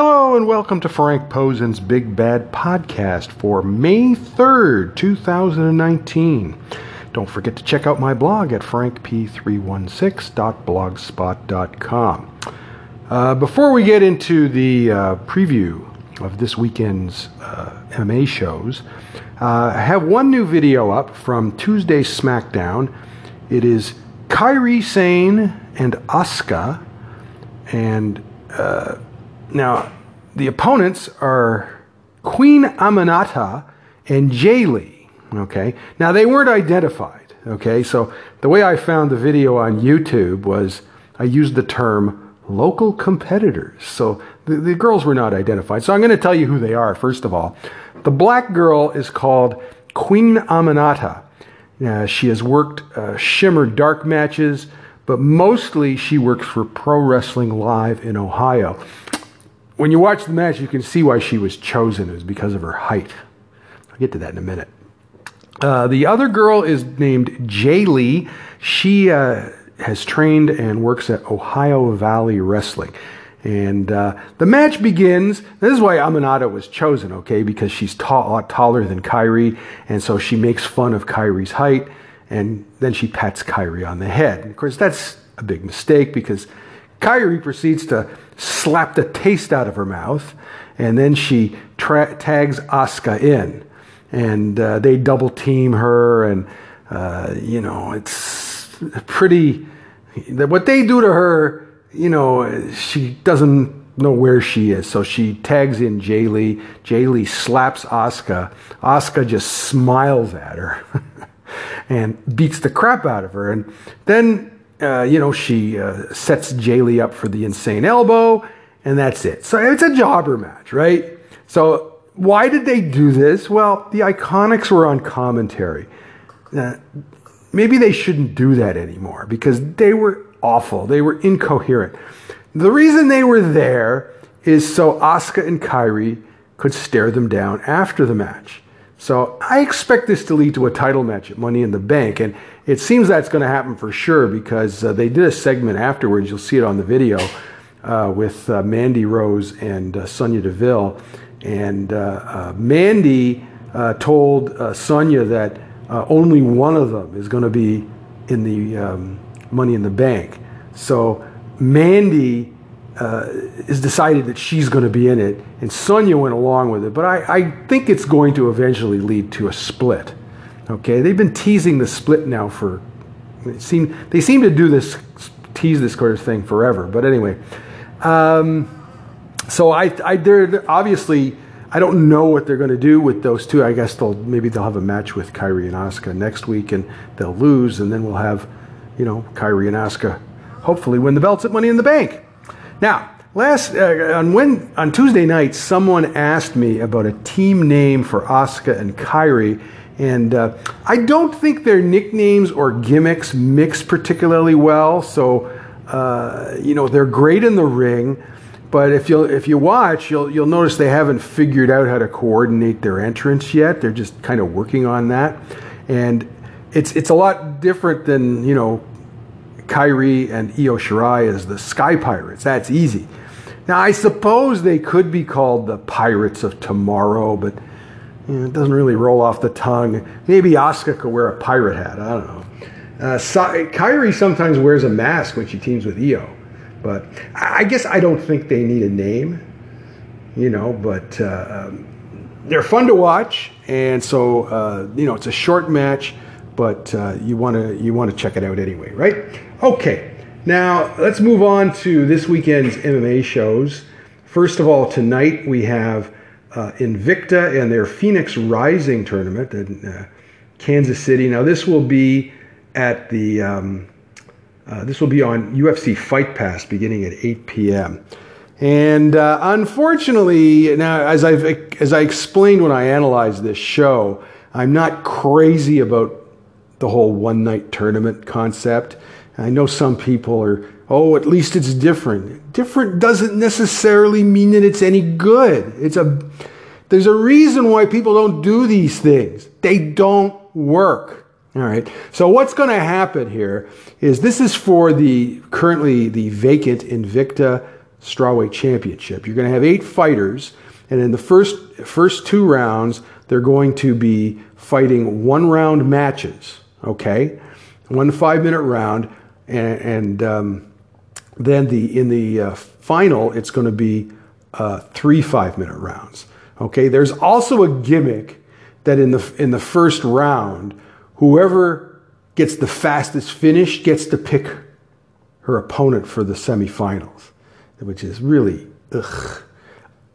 Hello and welcome to Frank Posen's Big Bad Podcast for May 3rd, 2019. Don't forget to check out my blog at frankp316.blogspot.com. Uh, before we get into the uh, preview of this weekend's uh, MMA shows, uh, I have one new video up from Tuesday's SmackDown. It is Kairi Sane and Asuka, and uh, now the opponents are Queen Aminata and Jay Lee. Okay, now they weren't identified. Okay, so the way I found the video on YouTube was I used the term local competitors. So the, the girls were not identified. So I'm going to tell you who they are, first of all. The black girl is called Queen Aminata. Uh, she has worked uh, Shimmer Dark matches, but mostly she works for Pro Wrestling Live in Ohio. When you watch the match, you can see why she was chosen. It was because of her height. I'll get to that in a minute. Uh, the other girl is named Jay Lee. She uh, has trained and works at Ohio Valley Wrestling. And uh, the match begins. This is why Aminata was chosen, okay? Because she's tall, taller than Kairi, and so she makes fun of Kairi's height, and then she pats Kairi on the head. And of course, that's a big mistake because Kairi proceeds to slap the taste out of her mouth, and then she tra- tags Asuka in, and uh, they double team her, and uh, you know it's pretty. What they do to her you know, she doesn't know where she is. So she tags in Jay Lee. Jay Lee slaps Asuka. Asuka just smiles at her and beats the crap out of her. And then, uh, you know, she uh, sets Jay Lee up for the insane elbow, and that's it. So it's a jobber match, right? So why did they do this? Well, the Iconics were on commentary. Uh, maybe they shouldn't do that anymore because they were awful. They were incoherent. The reason they were there is so Asuka and Kairi could stare them down after the match. So I expect this to lead to a title match at Money in the Bank, and it seems that's going to happen for sure because uh, they did a segment afterwards. You'll see it on the video uh, with uh, Mandy Rose and uh, Sonya Deville, and uh, uh, Mandy told Sonya that only one of them is going to be in the um, Money in the Bank. So Mandy uh, is decided that she's going to be in it, and Sonya went along with it. But I, I think it's going to eventually lead to a split. Okay, they've been teasing the split now for. Seem they seem to do this tease this sort of thing forever. But anyway, um, so I, I they're obviously I don't know what they're going to do with those two. I guess they'll maybe they'll have a match with Kairi and Asuka next week, and they'll lose, and then we'll have you know, Kairi and Asuka hopefully win the belts at Money in the Bank. Now, last uh, on when on Tuesday night, someone asked me about a team name for Asuka and Kairi, and uh, I don't think their nicknames or gimmicks mix particularly well. So, uh, you know, they're great in the ring. But if you if you watch, you'll you'll notice they haven't figured out how to coordinate their entrance yet. They're just kind of working on that, and it's it's a lot different than you know Kairi and Io Shirai as the Sky Pirates. That's easy. Now I suppose they could be called the Pirates of Tomorrow, but you know, it doesn't really roll off the tongue. Maybe Asuka could wear a pirate hat. I don't know. Uh, Kairi sometimes wears a mask when she teams with Io, but I guess I don't think they need a name, you know. But uh, um, they're fun to watch, and so uh, you know it's a short match but uh, you want to you want to check it out anyway, right? Okay, now let's move on to this weekend's MMA shows. First of all, tonight we have uh, Invicta and their Phoenix Rising tournament in uh, Kansas City. Now this will be at the um, uh, this will be on UFC Fight Pass beginning at 8 p.m. And uh, unfortunately, now as I've as I explained when I analyzed this show, I'm not crazy about the whole one night tournament concept. I know some people are, oh, at least it's different. Different doesn't necessarily mean that it's any good. It's a, there's a reason why people don't do these things. They don't work. All right. So what's going to happen here is this is for the currently the vacant Invicta strawweight championship. You're going to have eight fighters, and in the first first two rounds, they're going to be fighting one round matches. Okay, one five minute round, and, and um, then the in the uh, final, it's going to be uh, three five minute rounds. Okay, there's also a gimmick that in the in the first round, whoever gets the fastest finish gets to pick her opponent for the semifinals, which is really ugh.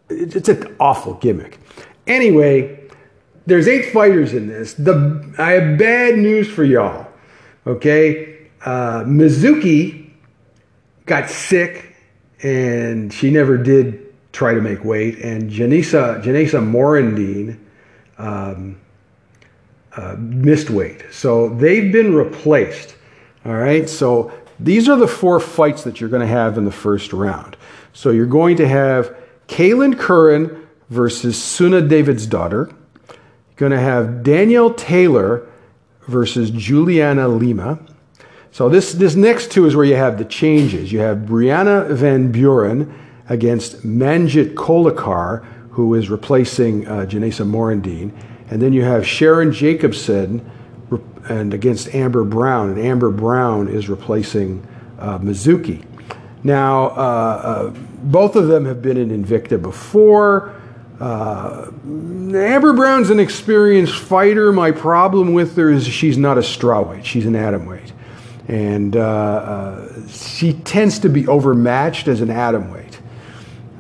It's an awful gimmick. Anyway, there's eight fighters in this. The I have bad news for y'all. Okay, uh, Mizuki got sick, and she never did try to make weight. And Janaisa Janaisa Morandin um, uh, missed weight, so they've been replaced. All right, so these are the four fights that you're going to have in the first round. So you're going to have Kailin Curran versus Sunna Davidsdottir. You're going to have Danielle Taylor versus Juliana Lima. So this, this next two is where you have the changes. You have Brianna Van Buren against Manjit Kolekar, who is replacing uh, Janaisa Morandin. And then you have Sharon Jacobson and against Amber Brown, and Amber Brown is replacing uh, Mizuki. Now, uh, uh, both of them have been in Invicta before. Uh, Amber Brown's an experienced fighter. My problem with her is she's not a strawweight; she's an atomweight, and uh, uh, she tends to be overmatched as an atomweight.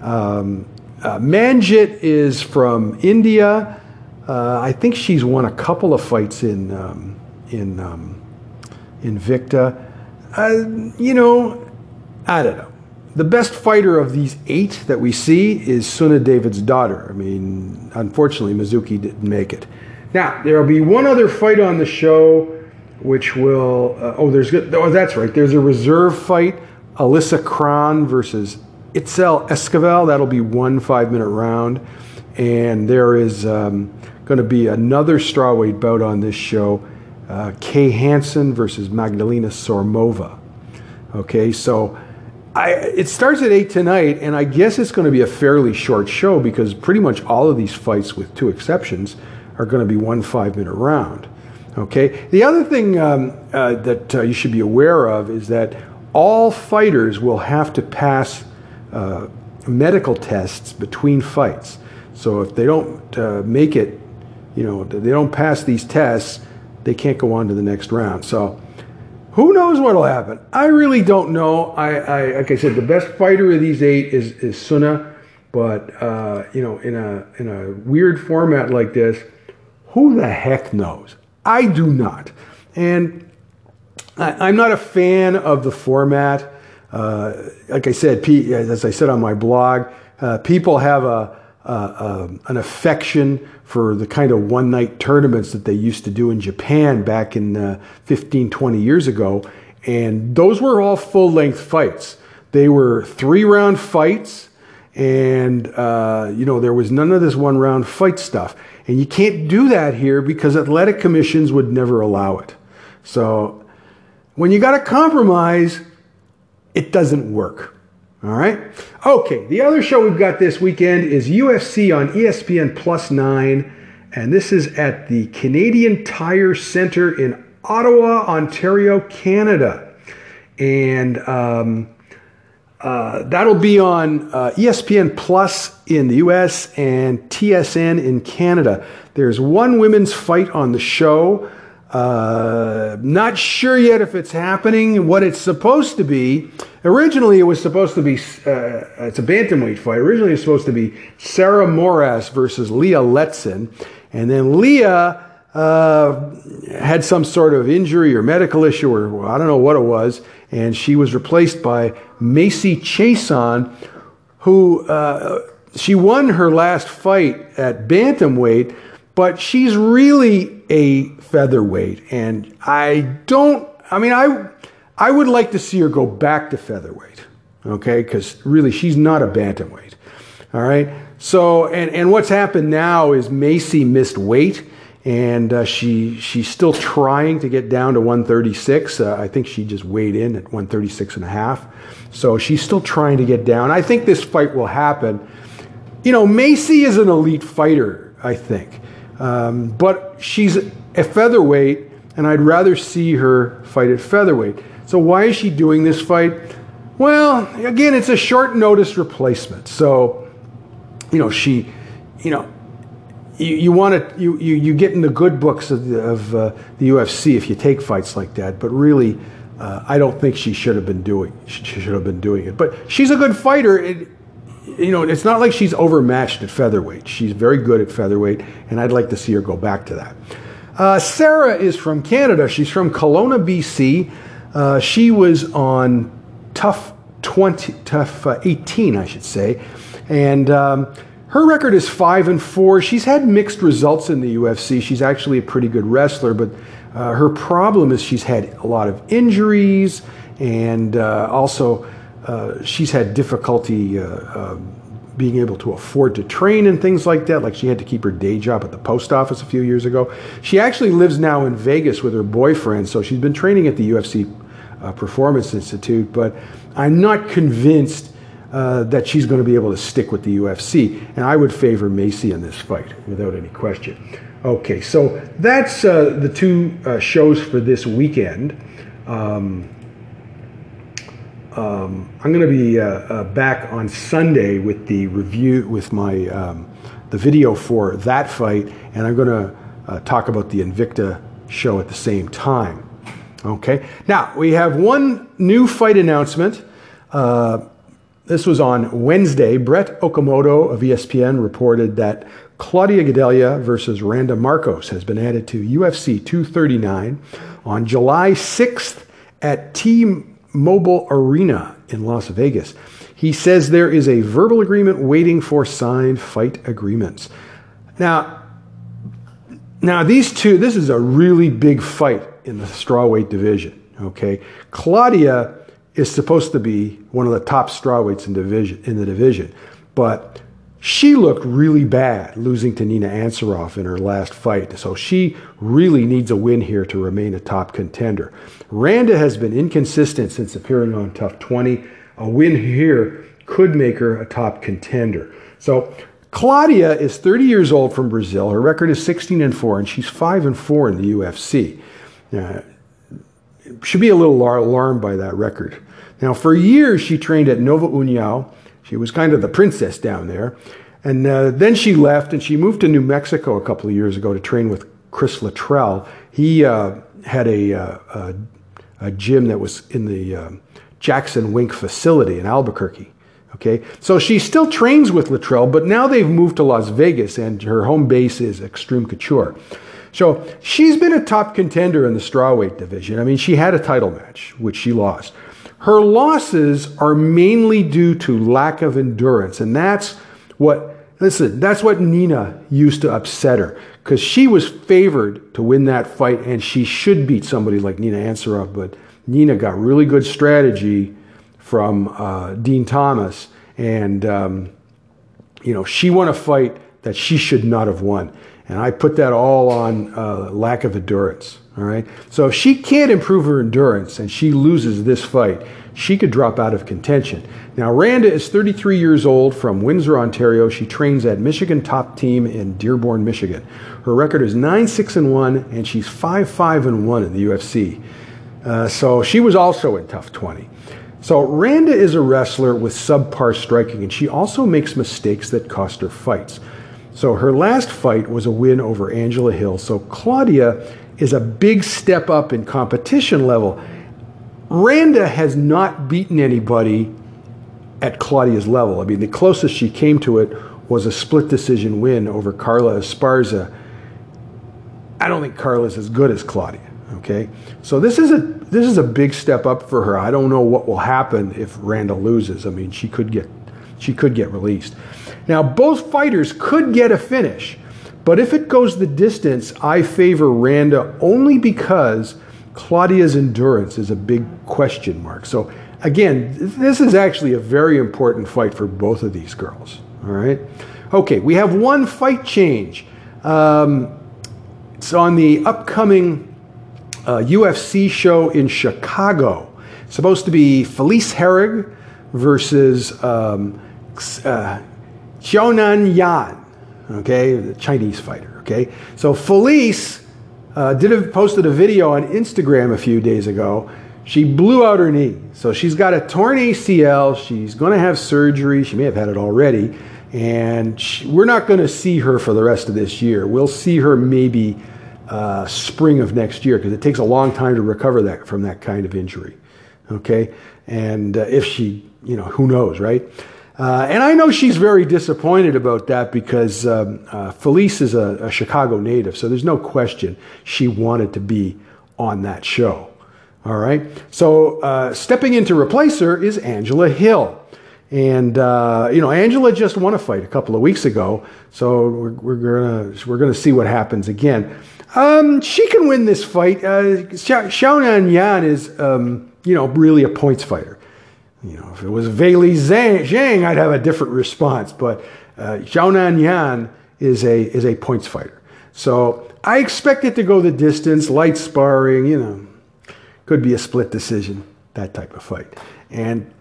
Um, Manjit is from India. I think she's won a couple of fights in. Um, in um, Invicta. Uh, you know, I don't know. The best fighter of these eight that we see is Sunna Davidsdottir. I mean, unfortunately, Mizuki didn't make it. Now, there will be one other fight on the show, which will. Uh, oh, there's good. Oh, that's right. There's a reserve fight. Alyssa Kron versus Itzel Esquivel. That'll be one five minute round. And there is um, going to be another strawweight bout on this show uh, Kay Hansen versus Magdalena Sormova. Okay, so I, it starts at 8 tonight, and I guess it's going to be a fairly short show because pretty much all of these fights, with two exceptions, are going to be one five minute round. Okay, the other thing um, uh, that uh, you should be aware of is that all fighters will have to pass uh, medical tests between fights. So if they don't uh, make it, you know, they don't pass these tests, they can't go on to the next round. So who knows what'll happen? I really don't know. I, I like I said, the best fighter of these eight is is Sunna, but uh, you know, in a in a weird format like this, who the heck knows? I do not, and I, am not a fan of the format. Uh, like I said, as I said on my blog, uh, people have a uh, um, an affection for the kind of one night tournaments that they used to do in Japan back in uh, 15, 20 years ago. And those were all full length fights. They were three round fights, and uh, you know there was none of this one round fight stuff. And you can't do that here because athletic commissions would never allow it. So when you got to compromise, it doesn't work. All right. Okay. The other show we've got this weekend is UFC on ESPN Plus 9. And this is at the Canadian Tire Center in Ottawa, Ontario, Canada. And um, uh, that'll be on uh, ESPN Plus in the US and TSN in Canada. There's one women's fight on the show. Uh, not sure yet if it's happening, what it's supposed to be. Originally, it was supposed to be, uh, it's a bantamweight fight. Originally, it was supposed to be Sarah Moras versus Leah Letson. And then Leah uh, had some sort of injury or medical issue, or I don't know what it was, and she was replaced by Macy Chiasson, who uh, she won her last fight at bantamweight but she's really a featherweight. And I don't, I mean, I, I would like to see her go back to featherweight, okay? Because really, she's not a bantamweight, all right? So, and, and what's happened now is Macy missed weight, and uh, she she's still trying to get down to 136. Uh, I think she just weighed in at 136 and a half, so she's still trying to get down. I think this fight will happen. You know, Macy is an elite fighter, I think, um, but she's a featherweight, and I'd rather see her fight at featherweight. So why is she doing this fight? Well, again, it's a short notice replacement. So, you know, she, you know, you, you want to you, you, you get in the good books of the, of uh, the UFC if you take fights like that. But really, uh, I don't think she should have been doing she should have been doing it. But she's a good fighter. It, you know, it's not like she's overmatched at featherweight. She's very good at featherweight, and I'd like to see her go back to that. Uh, Sarah is from Canada. She's from Kelowna, BC. Uh, she was on TUF 20, TUF uh, 18, I should say, and. Um, her record is five and four. She's had mixed results in the UFC. She's actually a pretty good wrestler, but uh, her problem is she's had a lot of injuries, and uh, also uh, she's had difficulty uh, uh, being able to afford to train and things like that. Like she had to keep her day job at the post office a few years ago. She actually lives now in Vegas with her boyfriend, so she's been training at the UFC uh, Performance Institute. But I'm not convinced uh, that she's going to be able to stick with the UFC. And I would favor Macy in this fight without any question. Okay, so that's uh, the two uh, shows for this weekend. Um, um, I'm going to be uh, uh, back on Sunday with the review with my um, the video for that fight, and I'm going to talk about the Invicta show at the same time. Okay, now we have one new fight announcement. This was on Wednesday. Brett Okamoto of ESPN reported that Claudia Gadelha versus Randa Markos has been added to UFC 239 on July 6th at T-Mobile Arena in Las Vegas. He says there is a verbal agreement waiting for signed fight agreements. Now, now these two, this is a really big fight in the strawweight division. Okay, Claudia is supposed to be one of the top strawweights in division in the division, but she looked really bad losing to Nina Ansaroff in her last fight. So she really needs a win here to remain a top contender. Randa has been inconsistent since appearing on TUF 20. A win here could make her a top contender. So Claudia is 30 years old from Brazil. Her record is 16 and 4, and she's 5 and 4 in the UFC. Uh, should be a little alarmed by that record. Now, for years, she trained at Nova União. She was kind of the princess down there. And uh, then she left and she moved to New Mexico a couple of years ago to train with Chris Luttrell. He uh, had a, uh, a, a, gym that was in the uh, Jackson Wink facility in Albuquerque. Okay, so she still trains with Luttrell, but now they've moved to Las Vegas and her home base is Extreme Couture. So she's been a top contender in the strawweight division. I mean, she had a title match, which she lost. Her losses are mainly due to lack of endurance, and that's what listen, that's what Nina used to upset her because she was favored to win that fight, and she should beat somebody like Nina Ansaroff, but Nina got really good strategy from uh, Dean Thomas, and um, you know she won a fight that she should not have won. And I put that all on uh, lack of endurance. All right. So if she can't improve her endurance and she loses this fight, she could drop out of contention. Now, Randa is 33 years old from Windsor, Ontario. She trains at Michigan Top Team in Dearborn, Michigan. Her record is 9 6 and 1, and she's 5 5 and 1 in the UFC. Uh, so she was also in TUF 20. So Randa is a wrestler with subpar striking, and she also makes mistakes that cost her fights. So her last fight was a win over Angela Hill. So Claudia is a big step up in competition level. Randa has not beaten anybody at Claudia's level. I mean, the closest she came to it was a split decision win over Carla Esparza. I don't think Carla's as good as Claudia. Okay, so this is a this is a big step up for her. I don't know what will happen if Randa loses. I mean, she could get she could get released. Now, both fighters could get a finish, but if it goes the distance, I favor Randa only because Claudia's endurance is a big question mark. So, again, this is actually a very important fight for both of these girls. All right? Okay, we have one fight change. Um, it's on the upcoming uh, UFC show in Chicago. It's supposed to be Felice Herrig versus um, uh, Xiaonan Yan, okay, the Chinese fighter. Okay, so Felice uh, did have, posted a video on Instagram a few days ago. She blew out her knee, so she's got a torn ACL. She's going to have surgery. She may have had it already, and she, we're not going to see her for the rest of this year. We'll see her maybe uh, spring of next year because it takes a long time to recover that from that kind of injury. Okay, and uh, if she, you know, who knows, right? Uh, and I know she's very disappointed about that because um, uh, Felice is a, a, Chicago native, so there's no question she wanted to be on that show. All right. So uh, stepping in to replace her is Angela Hill. And uh, you know, Angela just won a fight a couple of weeks ago, so we're, we're gonna we're gonna see what happens again. Um, she can win this fight. Uh, Xiaonan Yan is um, you know really a points fighter. You know, if it was Weili Zhang, I'd have a different response. But uh, Xiaonan Yan is a is a points fighter. So I expect it to go the distance, light sparring. You know, could be a split decision, that type of fight. And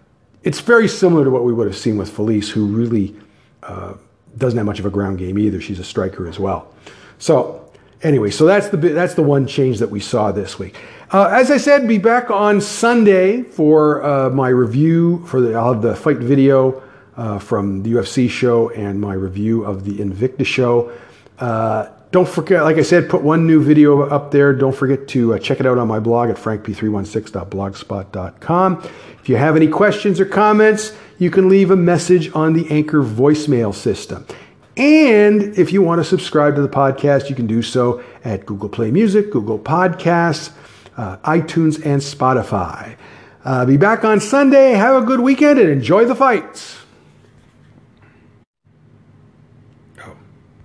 it's very similar to what we would have seen with Felice, who really uh, doesn't have much of a ground game either. She's a striker as well. So anyway, so that's the that's the one change that we saw this week. Uh, as I said, be back on Sunday for uh, my review for the, I'll have the fight video uh, from the UFC show and my review of the Invicta show. Uh, don't forget, like I said, put one new video up there. Don't forget to uh, check it out on my blog at frankp316.blogspot.com. If you have any questions or comments, you can leave a message on the Anchor voicemail system. And if you want to subscribe to the podcast, you can do so at Google Play Music, Google Podcasts, uh, iTunes, and Spotify. Uh, be back on Sunday. Have a good weekend and enjoy the fights.